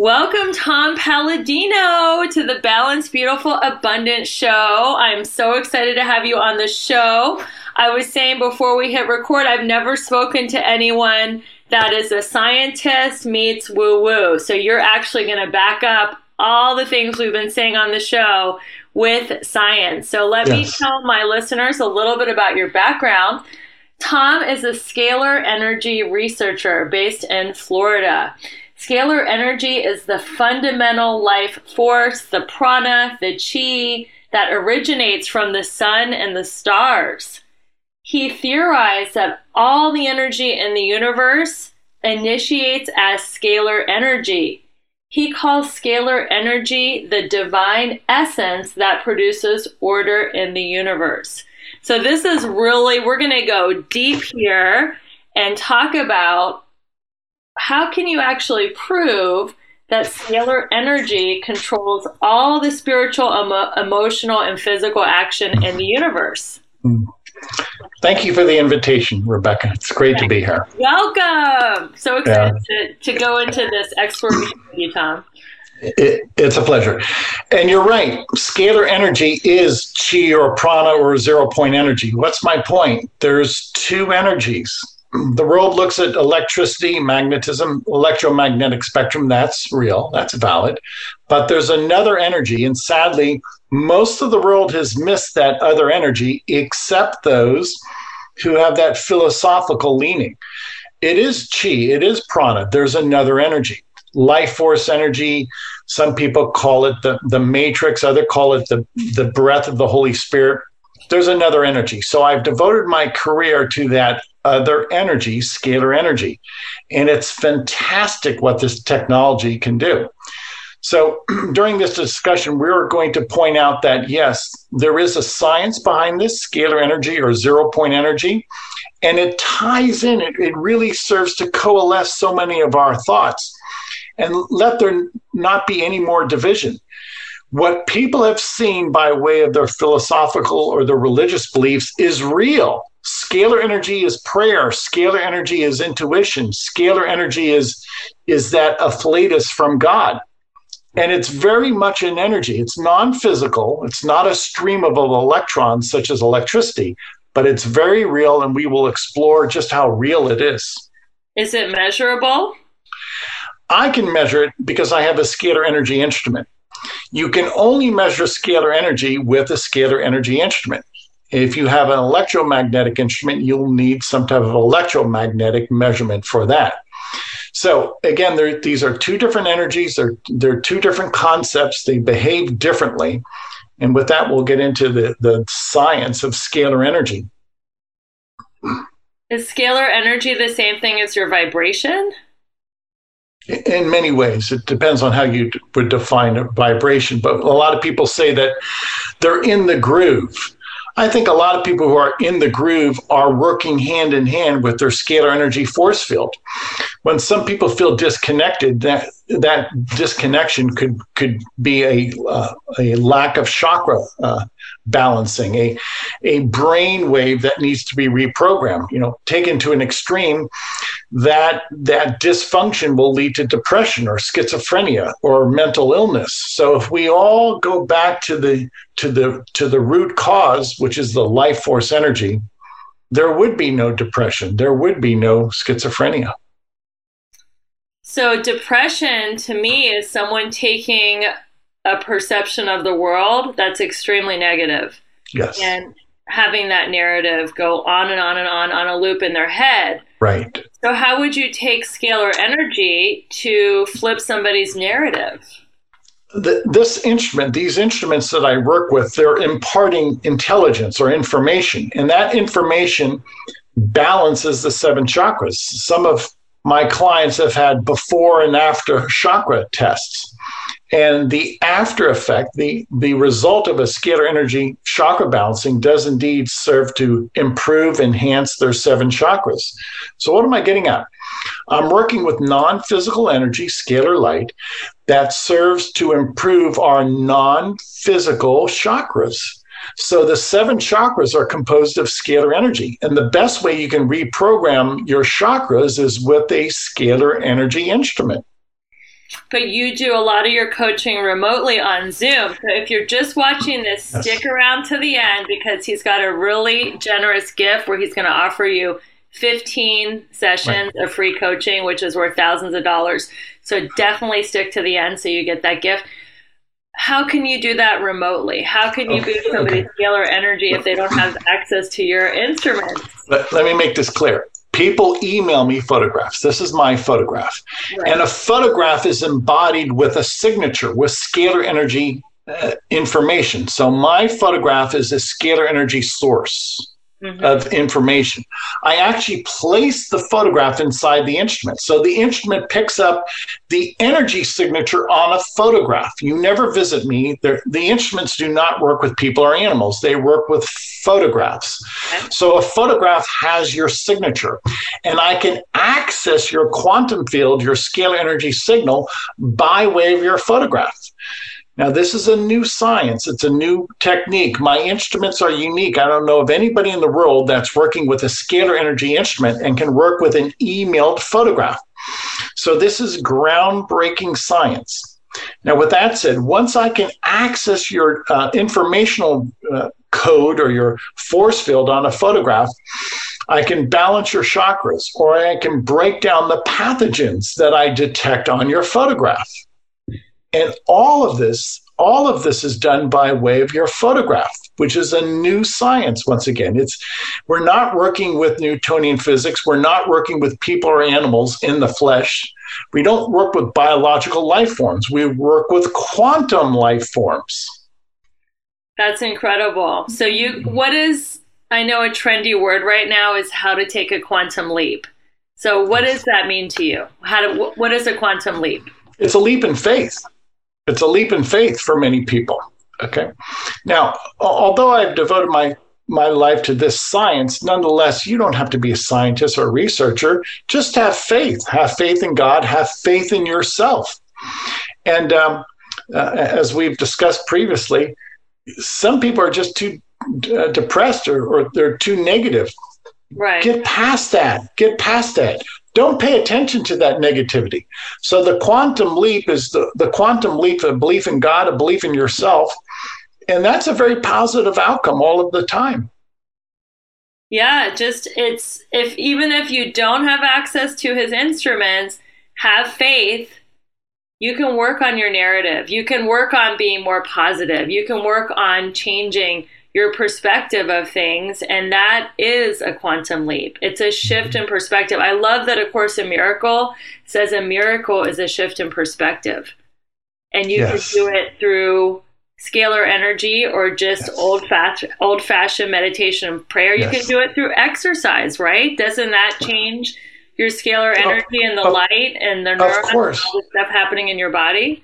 Welcome, Tom Paladino, to the Balanced, Beautiful, Abundant show. I'm so excited to have you on the show. I was saying before we hit record, I've never spoken to anyone that is a scientist meets woo woo. So you're actually going to back up all the things we've been saying on the show with science. So let yes. me tell my listeners a little bit about your background. Tom is a scalar energy researcher based in Florida. Scalar energy is the fundamental life force, the prana, the chi that originates from the sun and the stars. He theorized that all the energy in the universe initiates as scalar energy. He calls scalar energy the divine essence that produces order in the universe. So, this is really, we're going to go deep here and talk about how can you actually prove that scalar energy controls all the spiritual, emo- emotional, and physical action in the universe. Mm. Thank you for the invitation, Rebecca. It's great to be here. Welcome. So excited yeah. to, to go into this exploration with you, Tom. It, it's a pleasure. And you're right. Scalar energy is chi or prana or zero point energy. What's my point? There's two energies. The world looks at electricity, magnetism, electromagnetic spectrum. That's real, that's valid. But there's another energy. And sadly, most of the world has missed that other energy, except those who have that philosophical leaning. It is chi, it is prana. There's another energy, life force energy. Some people call it the, the matrix, others call it the, the breath of the Holy Spirit. There's another energy. So I've devoted my career to that other energy, scalar energy. And it's fantastic what this technology can do. So during this discussion, we're going to point out that yes, there is a science behind this scalar energy or zero point energy, and it ties in, it, it really serves to coalesce so many of our thoughts and let there not be any more division. What people have seen by way of their philosophical or their religious beliefs is real. Scalar energy is prayer. Scalar energy is intuition. Scalar energy is, is that afflatus from God and it's very much an energy. It's non physical, it's not a stream of electrons such as electricity, but it's very real, and we will explore just how real it is. Is it measurable? I can measure it because I have a scalar energy instrument. You can only measure scalar energy with a scalar energy instrument. If you have an electromagnetic instrument, you'll need some type of electromagnetic measurement for that. So again, these are two different energies. They're they're two different concepts. They behave differently, and with that, we'll get into the the science of scalar energy. Is scalar energy the same thing as your vibration? In many ways, it depends on how you would define a vibration. But a lot of people say that they're in the groove I think a lot of people who are in the groove are working hand in hand with their scalar energy force field. When some people feel disconnected, that that disconnection could could be a uh, a lack of chakra uh, balancing, a a brain wave that needs to be reprogrammed. You know, taken to an extreme, that that dysfunction will lead to depression or schizophrenia or mental illness. So if we all go back to the to the to the root cause, which is the life force energy, there would be no depression. There would be no schizophrenia. So depression to me is someone taking a perception of the world that's extremely negative. Yes. And having that narrative go on and on and on on a loop in their head. Right. So, how would you take scalar energy to flip somebody's narrative? The, this instrument, these instruments that I work with, they're imparting intelligence or information, and that information balances the seven chakras. Some of my clients have had before and after chakra tests. And the after effect, the, the result of a scalar energy chakra balancing does indeed serve to improve, enhance their seven chakras. So, what am I getting at? I'm working with non physical energy, scalar light, that serves to improve our non physical chakras. So the seven chakras are composed of scalar energy. And the best way you can reprogram your chakras is with a scalar energy instrument but you do a lot of your coaching remotely on Zoom. So if you're just watching this, yes. stick around to the end because he's got a really generous gift where he's going to offer you 15 sessions right. of free coaching, which is worth thousands of dollars. So definitely stick to the end so you get that gift. How can you do that remotely? How can you somebody's okay. scalar energy if they don't have access to your instruments? Let, let me make this clear people email me photographs. This is my photograph. Right. And a photograph is embodied with a signature with scalar energy uh, information. So my photograph is a scalar energy source mm-hmm. of information. I actually place the photograph inside the instrument. So the instrument picks up the energy signature on a photograph. You never visit me. They're, the instruments do not work with people or animals, they work with photographs. Okay. So a photograph has your signature, and I can access your quantum field, your scalar energy signal, by way of your photograph. Now, this is a new science, it's a new technique. My instruments are unique. I don't know of anybody in the world that's working with a scalar energy instrument and can work with an emailed photograph. So, this is groundbreaking science. Now, with that said, once I can access your uh, informational uh, code or your force field on a photograph, I can balance your chakras or I can break down the pathogens that I detect on your photograph. And all of this, all of this is done by way of your photograph, which is a new science once again. It's we're not working with Newtonian physics, we're not working with people or animals in the flesh. We don't work with biological life forms. We work with quantum life forms. That's incredible. So you what is I know a trendy word right now is how to take a quantum leap. So what does that mean to you? How to what is a quantum leap? It's a leap in faith. It's a leap in faith for many people. Okay. Now, although I've devoted my my life to this science, nonetheless, you don't have to be a scientist or a researcher. Just have faith. Have faith in God. Have faith in yourself. And um, uh, as we've discussed previously, some people are just too uh, depressed or, or they're too negative. Right. Get past that. Get past that don't pay attention to that negativity. So the quantum leap is the, the quantum leap of belief in God, a belief in yourself. And that's a very positive outcome all of the time. Yeah, just it's if even if you don't have access to his instruments, have faith. You can work on your narrative. You can work on being more positive. You can work on changing your perspective of things. And that is a quantum leap. It's a shift mm-hmm. in perspective. I love that A Course in Miracle says a miracle is a shift in perspective. And you yes. can do it through scalar energy or just yes. old fashioned old fashioned meditation and prayer. You can do it through exercise, right? Doesn't that change your scalar oh. energy and the oh. light and the neurons all the stuff happening in your body?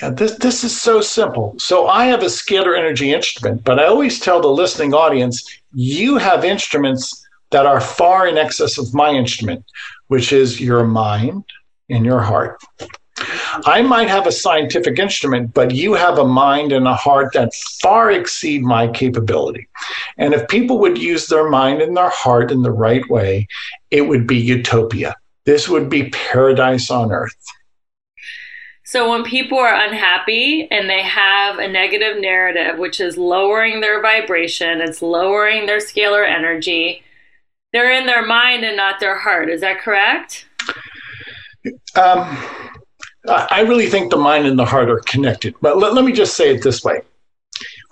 Yeah, this this is so simple. So I have a scalar energy instrument, but I always tell the listening audience, you have instruments that are far in excess of my instrument, which is your mind and your heart. I might have a scientific instrument, but you have a mind and a heart that far exceed my capability. And if people would use their mind and their heart in the right way, it would be utopia. This would be paradise on earth. So when people are unhappy and they have a negative narrative, which is lowering their vibration, it's lowering their scalar energy, they're in their mind and not their heart. Is that correct? Um, I really think the mind and the heart are connected. But let, let me just say it this way.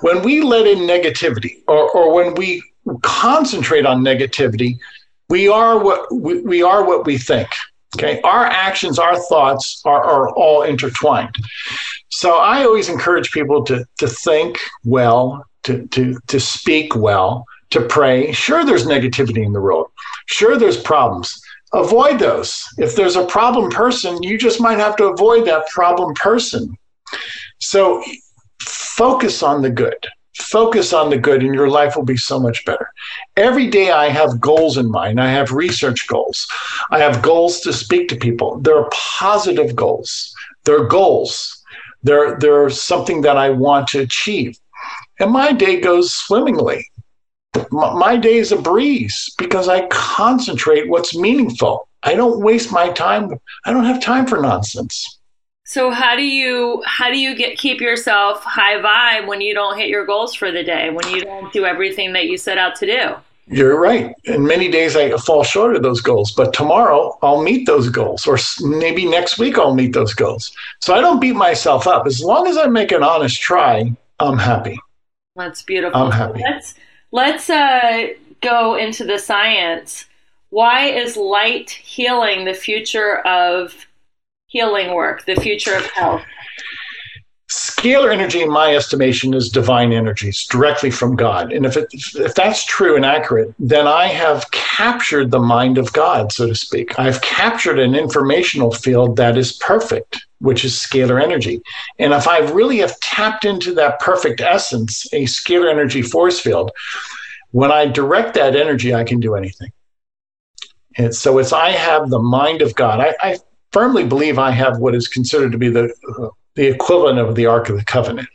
When we let in negativity or, or when we concentrate on negativity, we are what we, we are what we think. Okay, our actions, our thoughts are, are all intertwined. So I always encourage people to to think well, to to to speak well, to pray. Sure, there's negativity in the world. Sure, there's problems. Avoid those. If there's a problem person, you just might have to avoid that problem person. So focus on the good focus on the good and your life will be so much better. Every day I have goals in mind. I have research goals. I have goals to speak to people. They're positive goals. They're goals. They're, they're something that I want to achieve. And my day goes swimmingly. My, my day is a breeze because I concentrate what's meaningful. I don't waste my time. I don't have time for nonsense. So how do you how do you get keep yourself high vibe when you don't hit your goals for the day, when you don't do everything that you set out to do? You're right. And many days I fall short of those goals, but tomorrow I'll meet those goals, or maybe next week I'll meet those goals. So I don't beat myself up. As long as I make an honest try, I'm happy. That's beautiful. I'm happy. Let's let's uh, go into the science. Why is light healing the future of healing work, the future of health? Scalar energy, in my estimation, is divine energy. It's directly from God. And if, it, if that's true and accurate, then I have captured the mind of God, so to speak. I've captured an informational field that is perfect, which is scalar energy. And if I really have tapped into that perfect essence, a scalar energy force field, when I direct that energy, I can do anything. And so it's I have the mind of God. I, I firmly believe I have what is considered to be the, the equivalent of the Ark of the Covenant.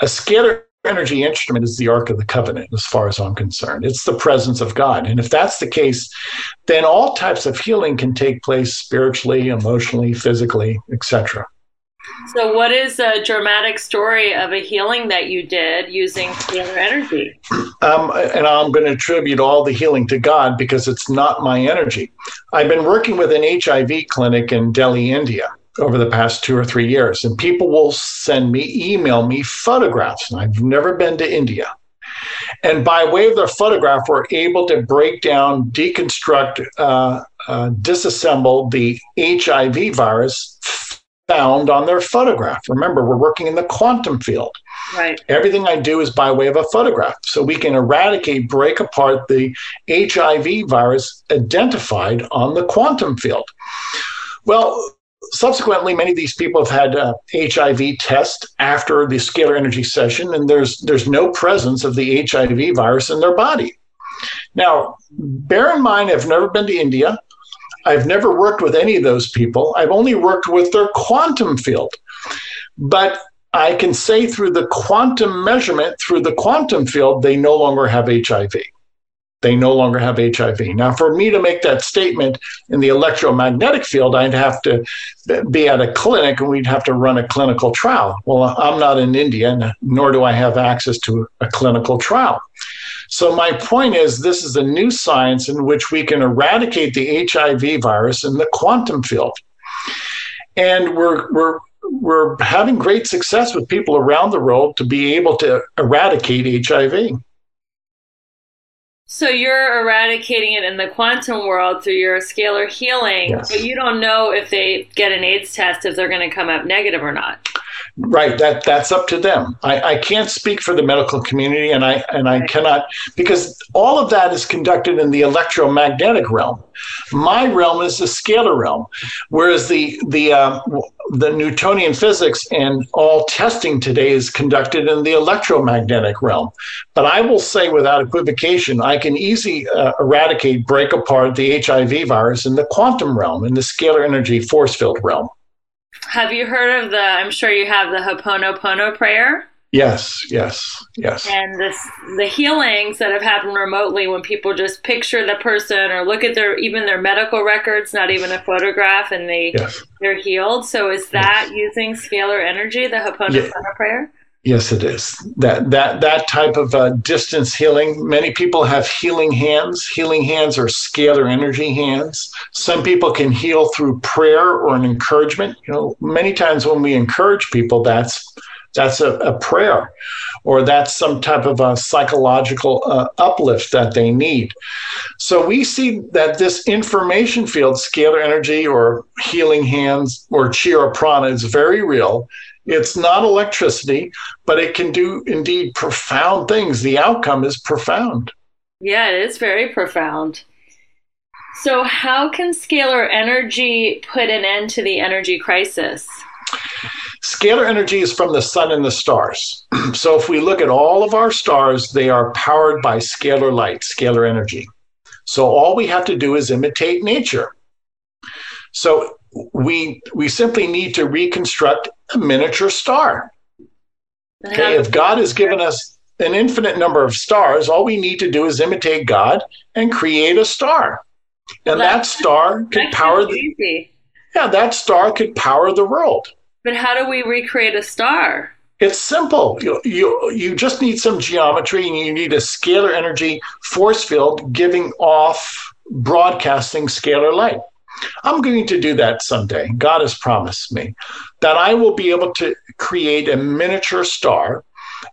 A scalar energy instrument is the Ark of the Covenant, as far as I'm concerned. It's the presence of God. And if that's the case, then all types of healing can take place spiritually, emotionally, physically, etc. So, what is a dramatic story of a healing that you did using scalar energy? Um, and I'm going to attribute all the healing to God because it's not my energy. I've been working with an HIV clinic in Delhi, India over the past two or three years, and people will send me, email me photographs. And I've never been to India. And by way of their photograph, we're able to break down, deconstruct, uh, uh, disassemble the HIV virus found on their photograph. Remember, we're working in the quantum field. Right. Everything I do is by way of a photograph. So we can eradicate, break apart the HIV virus identified on the quantum field. Well, subsequently, many of these people have had uh, HIV test after the scalar energy session, and there's there's no presence of the HIV virus in their body. Now, bear in mind, I've never been to India. I've never worked with any of those people. I've only worked with their quantum field. But I can say through the quantum measurement, through the quantum field, they no longer have HIV. They no longer have HIV. Now, for me to make that statement in the electromagnetic field, I'd have to be at a clinic and we'd have to run a clinical trial. Well, I'm not in India, nor do I have access to a clinical trial. So, my point is this is a new science in which we can eradicate the HIV virus in the quantum field. And we're, we're we're having great success with people around the world to be able to eradicate HIV. So you're eradicating it in the quantum world through your scalar healing, yes. but you don't know if they get an AIDS test if they're going to come up negative or not. Right. That that's up to them. I, I can't speak for the medical community, and I and I cannot because all of that is conducted in the electromagnetic realm. My realm is the scalar realm, whereas the the uh, the Newtonian physics and all testing today is conducted in the electromagnetic realm. But I will say without equivocation, I can easily uh, eradicate, break apart the HIV virus in the quantum realm, in the scalar energy force field realm. Have you heard of the? I'm sure you have the Ho'oponopono prayer. Yes, yes, yes. And this, the healings that have happened remotely when people just picture the person or look at their even their medical records, not even a photograph, and they yes. they're healed. So is that yes. using scalar energy, the Ho'oponopono yeah. prayer? Yes, it is. That that that type of uh, distance healing. Many people have healing hands. Healing hands are scalar energy hands. Some people can heal through prayer or an encouragement. You know, many times when we encourage people, that's that's a, a prayer, or that's some type of a psychological uh, uplift that they need. So we see that this information field, scalar energy, or healing hands, or Chira Prana, is very real it's not electricity, but it can do indeed profound things. The outcome is profound. Yeah, it is very profound. So, how can scalar energy put an end to the energy crisis? Scalar energy is from the sun and the stars. so, if we look at all of our stars, they are powered by scalar light, scalar energy. So, all we have to do is imitate nature. So, we we simply need to reconstruct a miniature star. Okay, if God has given us an infinite number of stars, all we need to do is imitate God and create a star. And well, that star could power the easy. Yeah, that star could power the world. But how do we recreate a star? It's simple. You, you, you just need some geometry and you need a scalar energy force field giving off broadcasting scalar light. I'm going to do that someday. God has promised me that I will be able to create a miniature star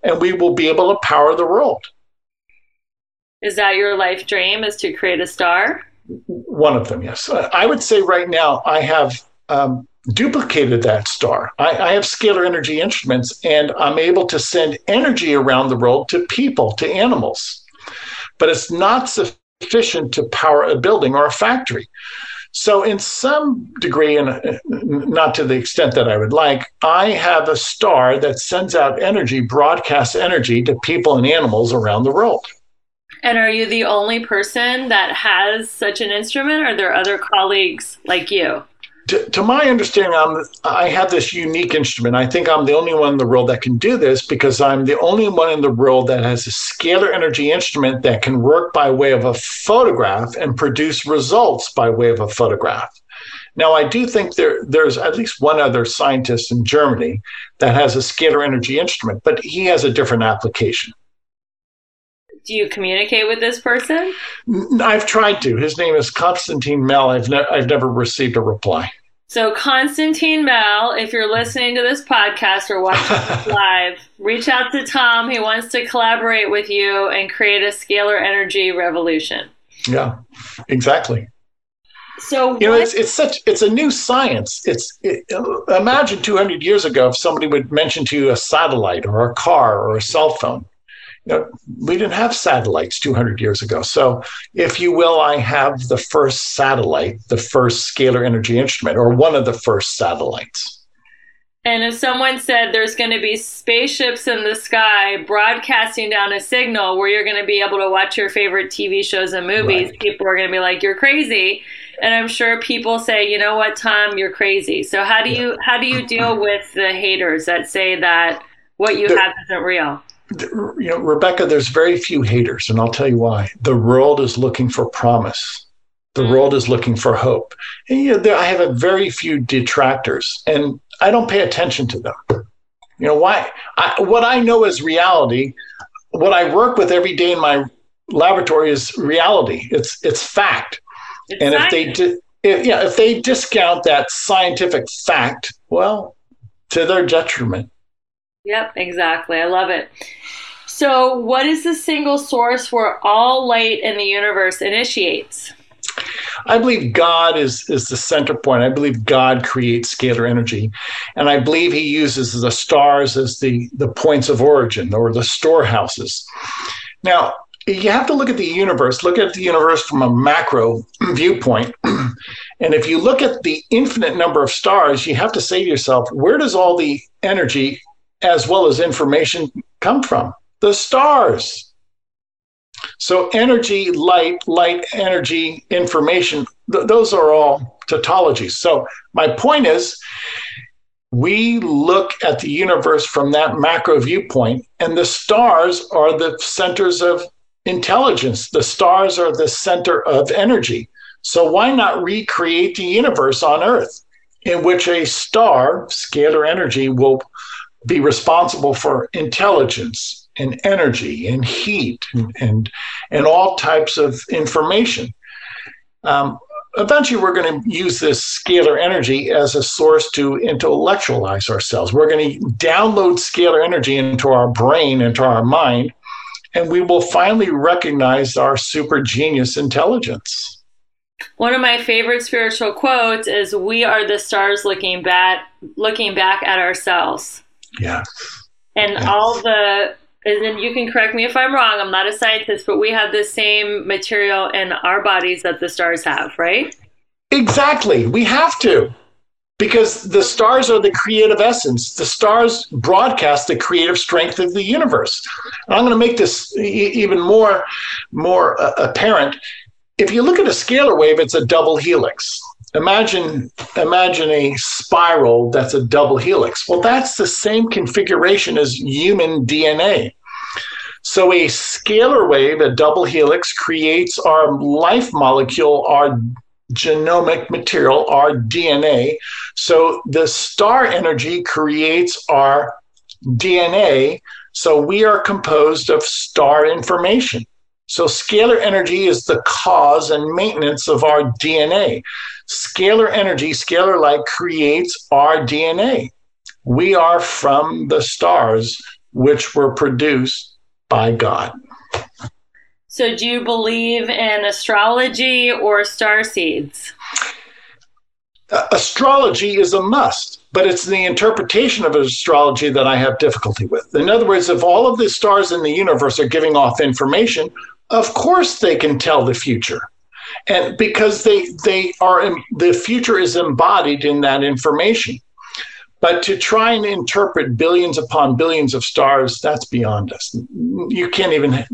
and we will be able to power the world. Is that your life dream is to create a star? One of them, yes. I would say right now I have um, duplicated that star. I, I have scalar energy instruments and I'm able to send energy around the world to people, to animals. But it's not sufficient to power a building or a factory. So, in some degree, and uh, not to the extent that I would like, I have a star that sends out energy, broadcasts energy to people and animals around the world. And are you the only person that has such an instrument, or are there other colleagues like you? To, to my understanding, I'm, I have this unique instrument. I think I'm the only one in the world that can do this because I'm the only one in the world that has a scalar energy instrument that can work by way of a photograph and produce results by way of a photograph. Now, I do think there, there's at least one other scientist in Germany that has a scalar energy instrument, but he has a different application. Do you communicate with this person? I've tried to. His name is Constantine Meyl. I've, ne- I've never received a reply. So, Constantine Meyl, if you're listening to this podcast or watching this live, reach out to Tom. He wants to collaborate with you and create a scalar energy revolution. Yeah, exactly. So you know, it's, it's such it's a new science. It's it, imagine 200 years ago if somebody would mention to you a satellite or a car or a cell phone you know, we didn't have satellites 200 years ago. So, if you will, I have the first satellite, the first scalar energy instrument, or one of the first satellites. And if someone said there's going to be spaceships in the sky broadcasting down a signal where you're going to be able to watch your favorite TV shows and movies, right. people are going to be like, "You're crazy." And I'm sure people say, "You know what, Tom, you're crazy." So how do you how do you deal with the haters that say that what you the, have isn't real? You know, Rebecca, there's very few haters, and I'll tell you why. The world is looking for promise. The mm. world is looking for hope. And, you know, there, I have a very few detractors, and I don't pay attention to them. You know why? I, what I know is reality. What I work with every day in my laboratory is reality. It's it's fact. It's and science. if they di- if, yeah, if they discount that scientific fact, well, to their detriment. Yep, exactly. I love it. So, what is the single source where all light in the universe initiates? I believe God is, is the center point. I believe God creates scalar energy. And I believe he uses the stars as the, the points of origin or the storehouses. Now, you have to look at the universe, look at the universe from a macro viewpoint. and if you look at the infinite number of stars, you have to say to yourself, where does all the energy as well as information come from? The stars. So, energy, light, light, energy, information, th- those are all tautologies. So, my point is, we look at the universe from that macro viewpoint, and the stars are the centers of intelligence. The stars are the center of energy. So, why not recreate the universe on Earth in which a star, scalar energy, will be responsible for intelligence, and energy and heat and and, and all types of information. Um, eventually, we're going to use this scalar energy as a source to intellectualize ourselves. We're going to download scalar energy into our brain, into our mind, and we will finally recognize our super genius intelligence. One of my favorite spiritual quotes is "We are the stars looking back, looking back at ourselves." Yeah. And yeah. all the and then you can correct me if I'm wrong. I'm not a scientist, but we have the same material in our bodies that the stars have, right? Exactly. We have to. Because the stars are the creative essence. The stars broadcast the creative strength of the universe. And I'm going to make this e- even more, more uh, apparent. If you look at a scalar wave, it's a double helix imagine imagine a spiral that's a double helix. Well that's the same configuration as human dna so a scalar wave a double helix creates our life molecule our genomic material our dna so the star energy creates our dna so we are composed of star information so scalar energy is the cause and maintenance of our DNA. Scalar energy, scalar light creates our DNA. We are from the stars which were produced by God. So, do you believe in astrology or star seeds? Uh, astrology is a must, but it's the interpretation of astrology that I have difficulty with. In other words, if all of the stars in the universe are giving off information, of course they can tell the future. And because they they are the future is embodied in that information. But to try and interpret billions upon billions of stars that's beyond us. You can't even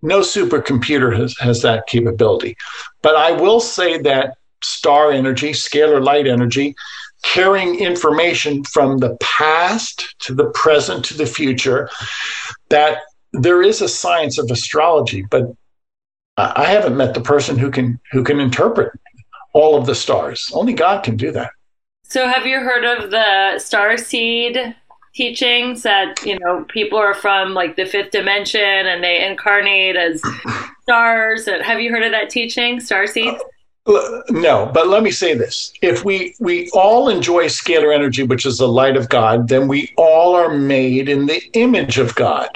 no supercomputer has, has that capability. But i will say that star energy scalar light energy carrying information from the past to the present to the future that there is a science of astrology but I haven't met the person who can who can interpret all of the stars. Only God can do that. So, have you heard of the star seed teachings that you know people are from like the fifth dimension and they incarnate as stars? Have you heard of that teaching, star seeds? Uh, no, but let me say this: if we we all enjoy scalar energy, which is the light of God, then we all are made in the image of God.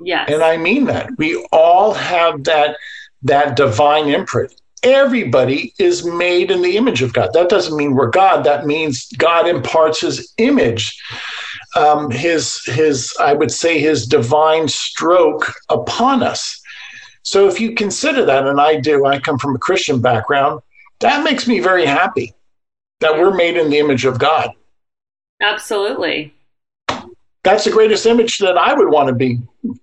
Yes, and I mean that we all have that that divine imprint. Everybody is made in the image of God. That doesn't mean we're God. That means God imparts His image, um, His His I would say His divine stroke upon us. So if you consider that, and I do, I come from a Christian background. That makes me very happy that we're made in the image of God. Absolutely. That's the greatest image that I would want to be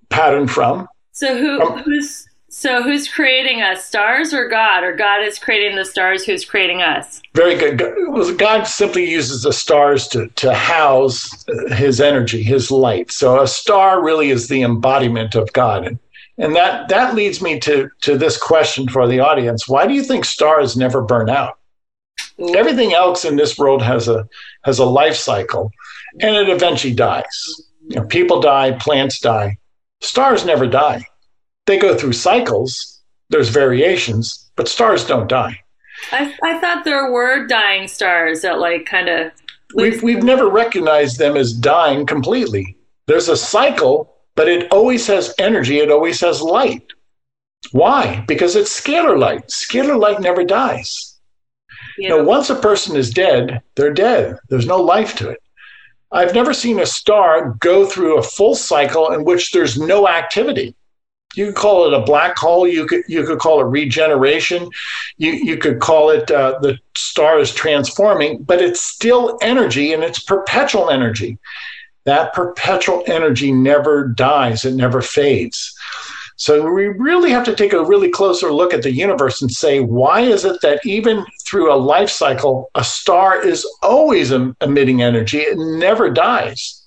patterned from. So who um, who's so who's creating us, stars or God, or God is creating the stars? Who's creating us? Very good. God simply uses the stars to to house His energy, His light. So a star really is the embodiment of God, and and that that leads me to to this question for the audience: Why do you think stars never burn out? Ooh. Everything else in this world has a has a life cycle, and it eventually dies. You know, people die, plants die. Stars never die they go through cycles. There's variations, but stars don't die. I, I thought there were dying stars that like kind of. we've, we've never recognized them as dying completely. There's a cycle, but it always has energy, it always has light. Why? Because it's scalar light. Scalar light never dies. Yeah. Now, once a person is dead, they're dead. There's no life to it. I've never seen a star go through a full cycle in which there's no activity. You could call it a black hole. You could you could call it regeneration. You you could call it uh, the star is transforming, but it's still energy and it's perpetual energy. That perpetual energy never dies. It never fades. So we really have to take a really closer look at the universe and say, why is it that even through a life cycle, a star is always emitting energy? It never dies.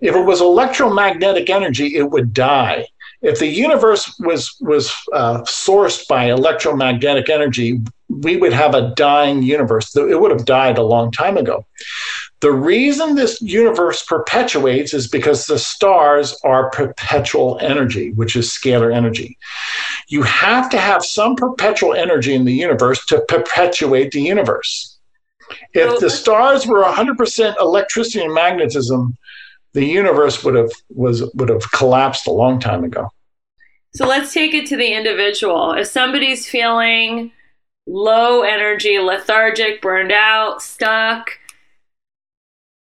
If it was electromagnetic energy, it would die. If the universe was was uh, sourced by electromagnetic energy, we would have a dying universe. It would have died a long time ago. The reason this universe perpetuates is because the stars are perpetual energy, which is scalar energy. You have to have some perpetual energy in the universe to perpetuate the universe. If the stars were 100% electricity and magnetism, the universe would have was would have collapsed a long time ago. So let's take it to the individual. If somebody's feeling low energy, lethargic, burned out, stuck,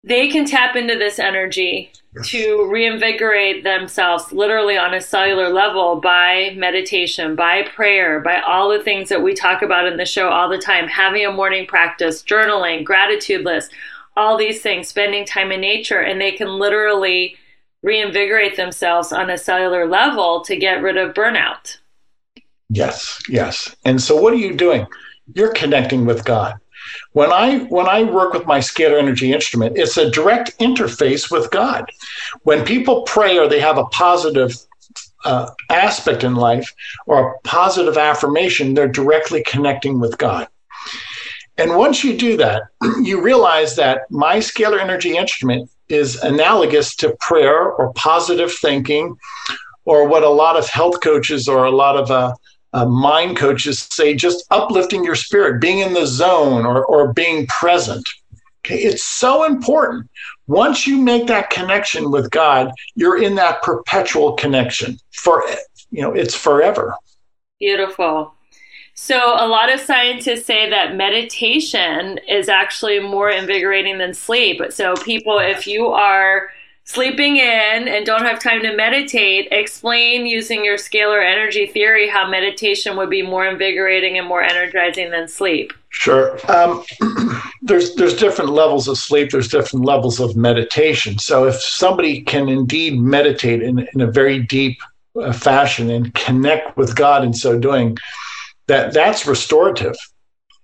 they can tap into this energy yes. to reinvigorate themselves literally on a cellular level by meditation, by prayer, by all the things that we talk about in the show all the time having a morning practice, journaling, gratitude list, all these things, spending time in nature, and they can literally reinvigorate themselves on a cellular level to get rid of burnout. Yes, yes. And so what are you doing? You're connecting with God. When I when I work with my scalar energy instrument, it's a direct interface with God. When people pray or they have a positive uh, aspect in life or a positive affirmation, they're directly connecting with God. And once you do that, you realize that my scalar energy instrument is analogous to prayer or positive thinking, or what a lot of health coaches or a lot of uh, uh, mind coaches say just uplifting your spirit, being in the zone or, or being present. Okay, it's so important. Once you make that connection with God, you're in that perpetual connection for you know it's forever. Beautiful. So, a lot of scientists say that meditation is actually more invigorating than sleep. So, people, if you are sleeping in and don't have time to meditate, explain using your scalar energy theory how meditation would be more invigorating and more energizing than sleep. Sure. Um, there's there's different levels of sleep. There's different levels of meditation. So if somebody can indeed meditate in, in a very deep uh, fashion and connect with God in so doing, that that's restorative.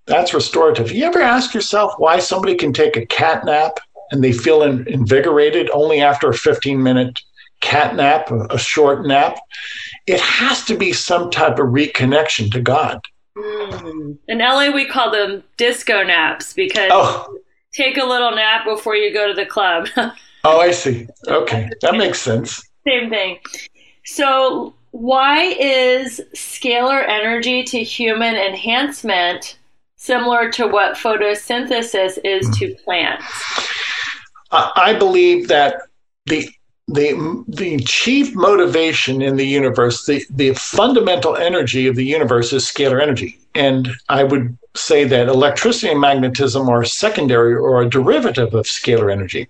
That's restorative. You ever ask yourself why somebody can take a cat nap and they feel in, invigorated only after a 15 minute cat nap, a, short nap? It has to be some type of reconnection to God. Mm. In LA, we call them disco naps because oh. take a little nap before you go to the club. oh, I see. Okay, that makes sense. Same thing. So why is scalar energy to human enhancement similar to what photosynthesis is to hmm. plants? I believe that the the the chief motivation in the universe, the, the fundamental energy of the universe is scalar energy. And I would say that electricity and magnetism are secondary or a derivative of scalar energy.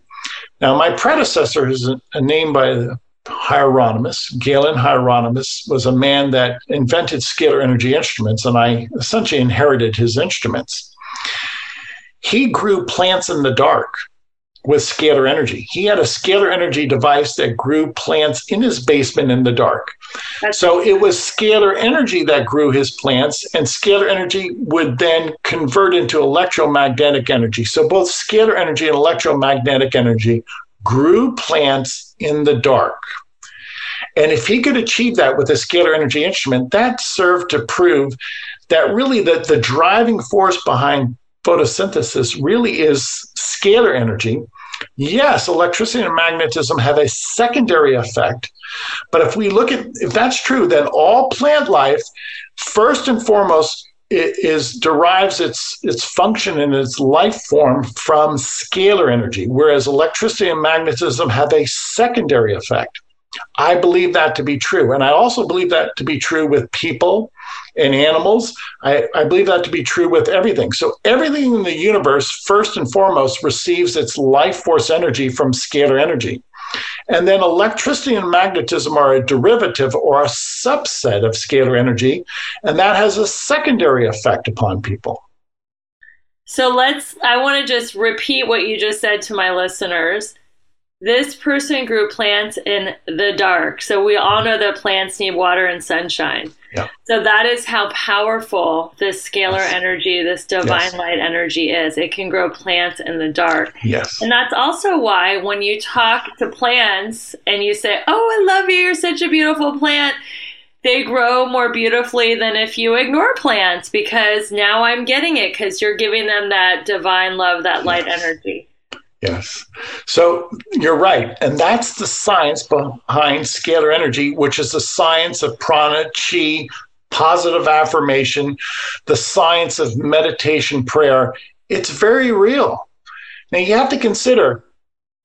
Now, my predecessor is a, a name by the Hieronymus. Galen Hieronymus was a man that invented scalar energy instruments, and I essentially inherited his instruments. He grew plants in the dark with scalar energy. He had a scalar energy device that grew plants in his basement in the dark. That's so it was scalar energy that grew his plants, and scalar energy would then convert into electromagnetic energy. So both scalar energy and electromagnetic energy grew plants in the dark. And if he could achieve that with a scalar energy instrument, that served to prove that really the, the driving force behind photosynthesis really is scalar energy. Yes, electricity and magnetism have a secondary effect. But if we look at, if that's true, then all plant life, first and foremost, is derives its its function and its life form from scalar energy, whereas electricity and magnetism have a secondary effect. I believe that to be true. And I also believe that to be true with people and animals. I, I, believe that to be true with everything. So, everything in the universe, first and foremost, receives its life force energy from scalar energy. And then electricity and magnetism are a derivative or a subset of scalar energy, and that has a secondary effect upon people. So let's, I want to just repeat what you just said to my listeners. This person grew plants in the dark. So we all know that plants need water and sunshine. Yeah. So that is how powerful this scalar yes. energy, this divine yes. light energy is. It can grow plants in the dark. Yes. And that's also why when you talk to plants and you say, Oh, I love you, you're such a beautiful plant, they grow more beautifully than if you ignore plants because now I'm getting it because you're giving them that divine love, that light yes. energy. Yes. So you're right. And that's the science behind scalar energy, which is the science of prana, chi, positive affirmation, the science of meditation prayer. It's very real. Now you have to consider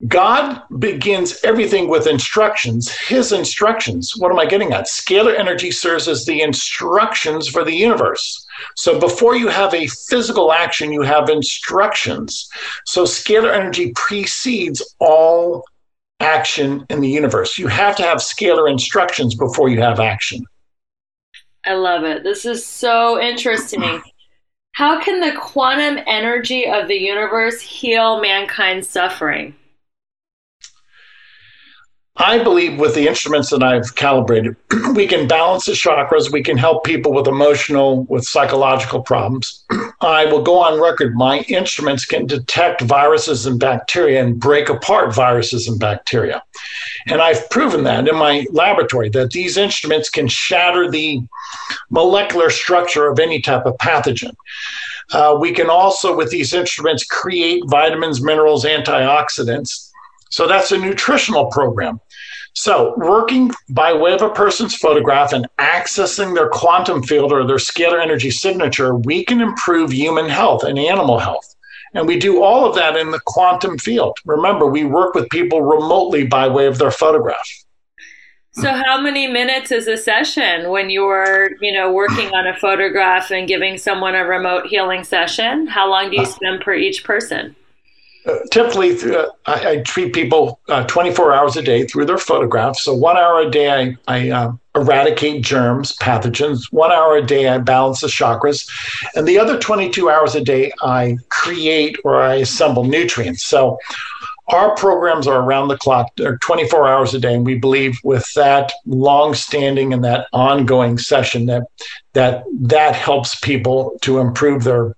God begins everything with instructions, his instructions. What am I getting at? Scalar energy serves as the instructions for the universe. So before you have a physical action, you have instructions. So scalar energy precedes all action in the universe. You have to have scalar instructions before you have action. I love it. This is so interesting. How can the quantum energy of the universe heal mankind's suffering? I believe with the instruments that I've calibrated, we can balance the chakras. We can help people with emotional, with psychological problems. I will go on record. My instruments can detect viruses and bacteria and break apart viruses and bacteria. And I've proven that in my laboratory that these instruments can shatter the molecular structure of any type of pathogen. Uh, we can also, with these instruments, create vitamins, minerals, antioxidants so that's a nutritional program. So, working by way of a person's photograph and accessing their quantum field or their scalar energy signature, we can improve human health and animal health. And we do all of that in the quantum field. Remember, we work with people remotely by way of their photograph. So how many minutes is a session when you're, you know, working on a photograph and giving someone a remote healing session? How long do you uh, spend per each person? Typically, uh, I, I, treat people uh, 24 hours a day through their photographs. So one hour a day, I, I uh, eradicate germs, pathogens. One hour a day, I balance the chakras, and the other 22 hours a day, I create or I assemble nutrients. So our programs are around the clock, they're 24 hours a day, and we believe with that long-standing and that ongoing session that that that helps people to improve their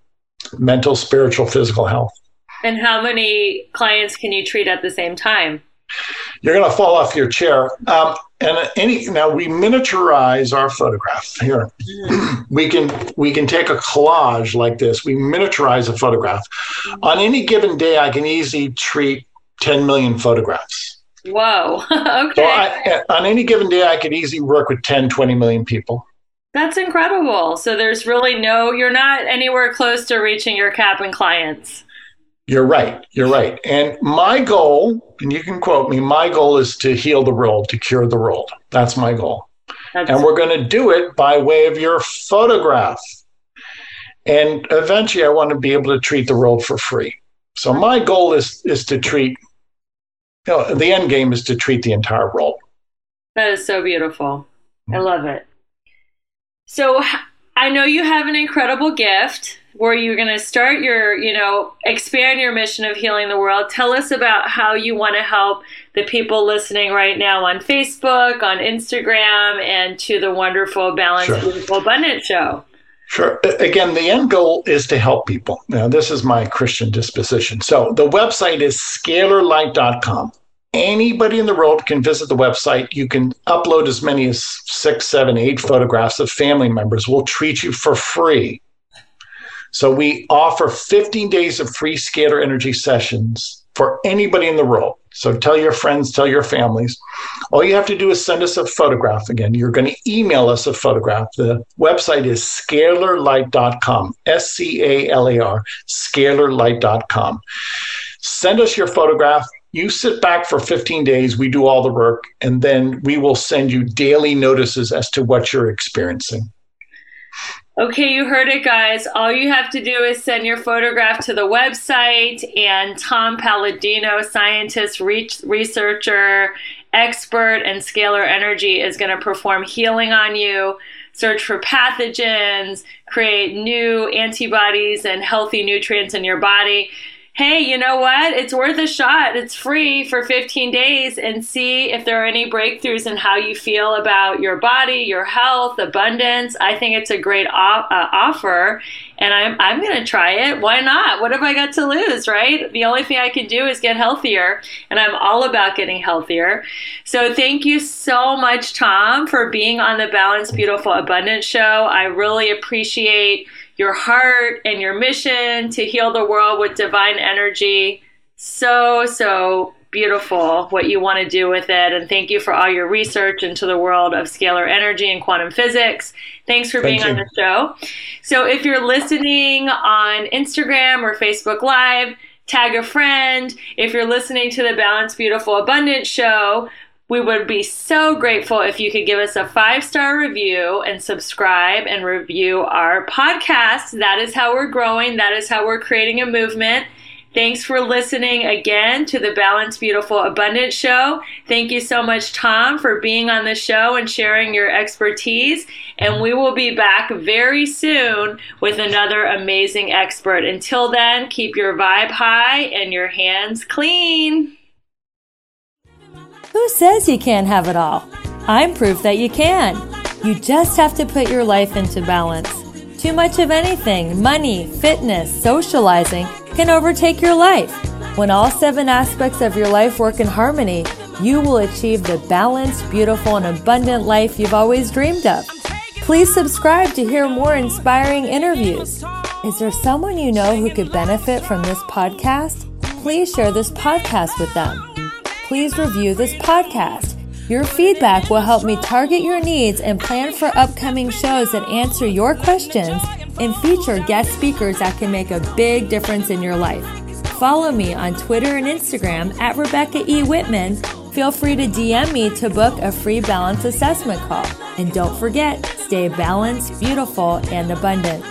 mental, spiritual, physical health. And how many clients can you treat at the same time? You're going to fall off your chair. Um, and any now we miniaturize our photograph here. Mm. we can we can take a collage like this. We miniaturize a photograph. Mm. On any given day, I can easily treat 10 million photographs. Whoa. okay. So I, on any given day, I could easily work with 10, 20 million people. That's incredible. So there's really no, you're not anywhere close to reaching your cap and clients. You're right. You're right. And my goal, and you can quote me, my goal is to heal the world, to cure the world. That's my goal. That's- and we're going to do it by way of your photograph. And eventually, I want to be able to treat the world for free. So my goal is is to treat. You know, the end game is to treat the entire world. That is so beautiful. I mm. love it. So I know you have an incredible gift where you're going to start your, you know, expand your mission of healing the world. Tell us about how you want to help the people listening right now on Facebook, on Instagram, and to the wonderful Balanced sure. Beautiful Abundant show. Sure. Again, the end goal is to help people. Now, this is my Christian disposition. So the website is scalarlight.com. Anybody in the world can visit the website. You can upload as many as six, seven, eight photographs of family members. We'll treat you for free so we offer 15 days of free scalar energy sessions for anybody in the world. So tell your friends, tell your families. All you have to do is send us a photograph again. You're going to email us a photograph. The website is scalarlight.com, S C A L A R, scalarlight.com. Send us your photograph. You sit back for 15 days, we do all the work, and then we will send you daily notices as to what you're experiencing. Okay, you heard it, guys. All you have to do is send your photograph to the website, and Tom Paladino, scientist, researcher, expert, and scalar energy, is going to perform healing on you, search for pathogens, create new antibodies and healthy nutrients in your body hey, you know what? It's worth a shot. It's free for 15 days and see if there are any breakthroughs in how you feel about your body, your health, abundance. I think it's a great uh, offer and I'm, I'm going to try it. Why not? What have I got to lose, right? The only thing I can do is get healthier and I'm all about getting healthier. So thank you so much, Tom, for being on the Balance Beautiful Abundance show. I really appreciate your heart and your mission to heal the world with divine energy. So, so beautiful what you want to do with it. And thank you for all your research into the world of scalar energy and quantum physics. Thanks for thank being you. on the show. So, if you're listening on Instagram or Facebook Live, tag a friend. If you're listening to the Balance Beautiful Abundance show, we would be so grateful if you could give us a five star review and subscribe and review our podcast. That is how we're growing, that is how we're creating a movement. Thanks for listening again to the Balance Beautiful Abundance Show. Thank you so much, Tom, for being on the show and sharing your expertise. And we will be back very soon with another amazing expert. Until then, keep your vibe high and your hands clean. Who says you can't have it all? I'm proof that you can. You just have to put your life into balance. Too much of anything, money, fitness, socializing, can overtake your life. When all seven aspects of your life work in harmony, you will achieve the balanced, beautiful, and abundant life you've always dreamed of. Please subscribe to hear more inspiring interviews. Is there someone you know who could benefit from this podcast? Please share this podcast with them please review this podcast. Your feedback will help me target your needs and plan for upcoming shows that answer your questions and feature guest speakers that can make a big difference in your life. Follow me on Twitter and Instagram at Rebecca E. Whitman. Feel free to DM me to book a free balance assessment call. And don't forget, stay balanced, beautiful, and abundant.